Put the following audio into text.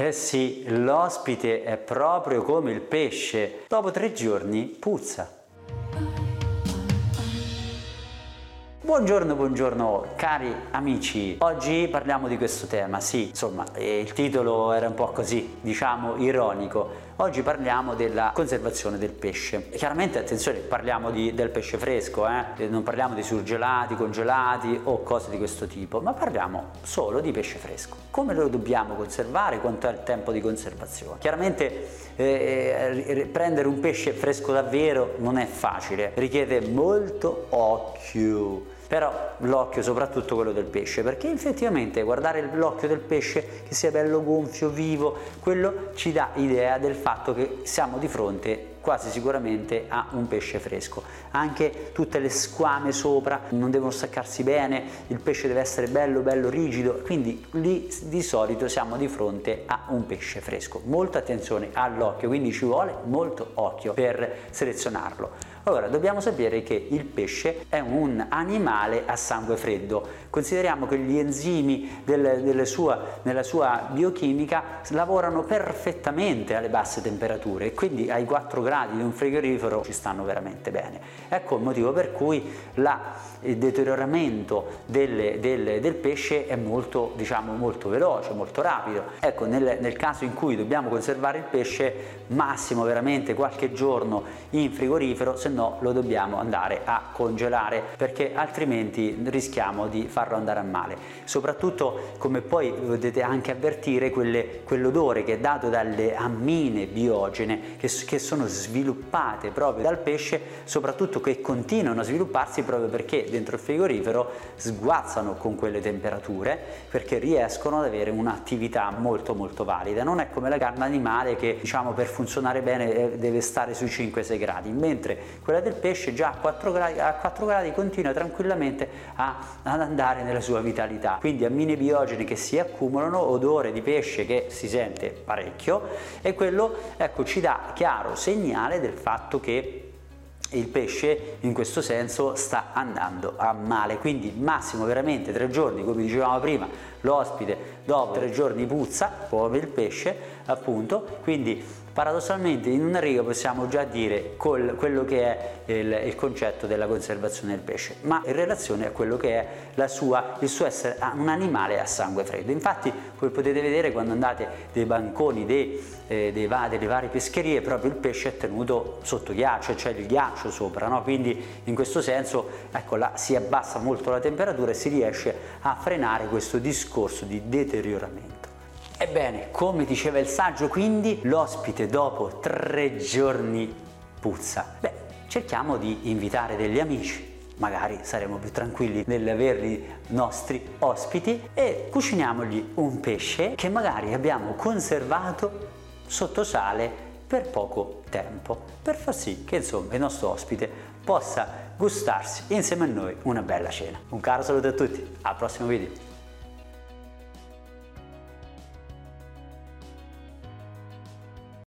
Eh sì, l'ospite è proprio come il pesce. Dopo tre giorni puzza. Buongiorno, buongiorno cari amici. Oggi parliamo di questo tema. Sì, insomma, il titolo era un po' così, diciamo, ironico. Oggi parliamo della conservazione del pesce. Chiaramente, attenzione, parliamo di, del pesce fresco, eh? non parliamo di surgelati, congelati o cose di questo tipo, ma parliamo solo di pesce fresco. Come lo dobbiamo conservare? Quanto è il tempo di conservazione? Chiaramente eh, eh prendere un pesce fresco davvero non è facile, richiede molto occhio però l'occhio soprattutto quello del pesce perché effettivamente guardare l'occhio del pesce che sia bello gonfio vivo quello ci dà idea del fatto che siamo di fronte quasi sicuramente a un pesce fresco. Anche tutte le squame sopra non devono staccarsi bene il pesce deve essere bello bello rigido quindi lì di solito siamo di fronte a un pesce fresco. Molta attenzione all'occhio quindi ci vuole molto occhio per selezionarlo allora, dobbiamo sapere che il pesce è un animale a sangue freddo. Consideriamo che gli enzimi del, delle sua, nella sua biochimica lavorano perfettamente alle basse temperature quindi ai 4 gradi di un frigorifero ci stanno veramente bene. Ecco il motivo per cui la, il deterioramento delle, delle, del pesce è molto, diciamo, molto veloce, molto rapido. Ecco, nel, nel caso in cui dobbiamo conservare il pesce, massimo veramente qualche giorno in frigorifero, se no lo dobbiamo andare a congelare perché altrimenti rischiamo di farlo andare a male. Soprattutto come poi potete anche avvertire quelle, quell'odore che è dato dalle ammine biogene che, che sono sviluppate proprio dal pesce, soprattutto che continuano a svilupparsi proprio perché dentro il frigorifero sguazzano con quelle temperature perché riescono ad avere un'attività molto molto valida. Non è come la carne animale che diciamo per funzionare bene eh, deve stare sui 5-6 gradi, mentre quella del pesce già a 4 gradi, a 4 gradi continua tranquillamente a, ad andare nella sua vitalità. Quindi ammine biogene che si accumulano, odore di pesce che si sente parecchio e quello ecco, ci dà chiaro segnale del fatto che il pesce in questo senso sta andando a male quindi massimo veramente tre giorni come dicevamo prima l'ospite dopo tre giorni puzza come il pesce appunto quindi Paradossalmente in una riga possiamo già dire col, quello che è il, il, concetto della conservazione del pesce, ma in relazione a quello che è sua, il suo essere un animale a sangue freddo. Infatti, come potete vedere quando andate dei banconi dei, eh, dei, delle varie pescherie, proprio il pesce è tenuto sotto ghiaccio, c'è il ghiaccio sopra, no? quindi in questo senso ecco, là, si abbassa molto la temperatura e si riesce a frenare questo discorso di deterioramento. Ebbene, come diceva il saggio, quindi l'ospite dopo tre giorni puzza. Beh, cerchiamo di invitare degli amici, magari saremo più tranquilli nell'averli nostri ospiti e cuciniamogli un pesce che magari abbiamo conservato sotto sale per poco tempo, per far sì che insomma il nostro ospite possa gustarsi insieme a noi una bella cena. Un caro saluto a tutti, al prossimo video.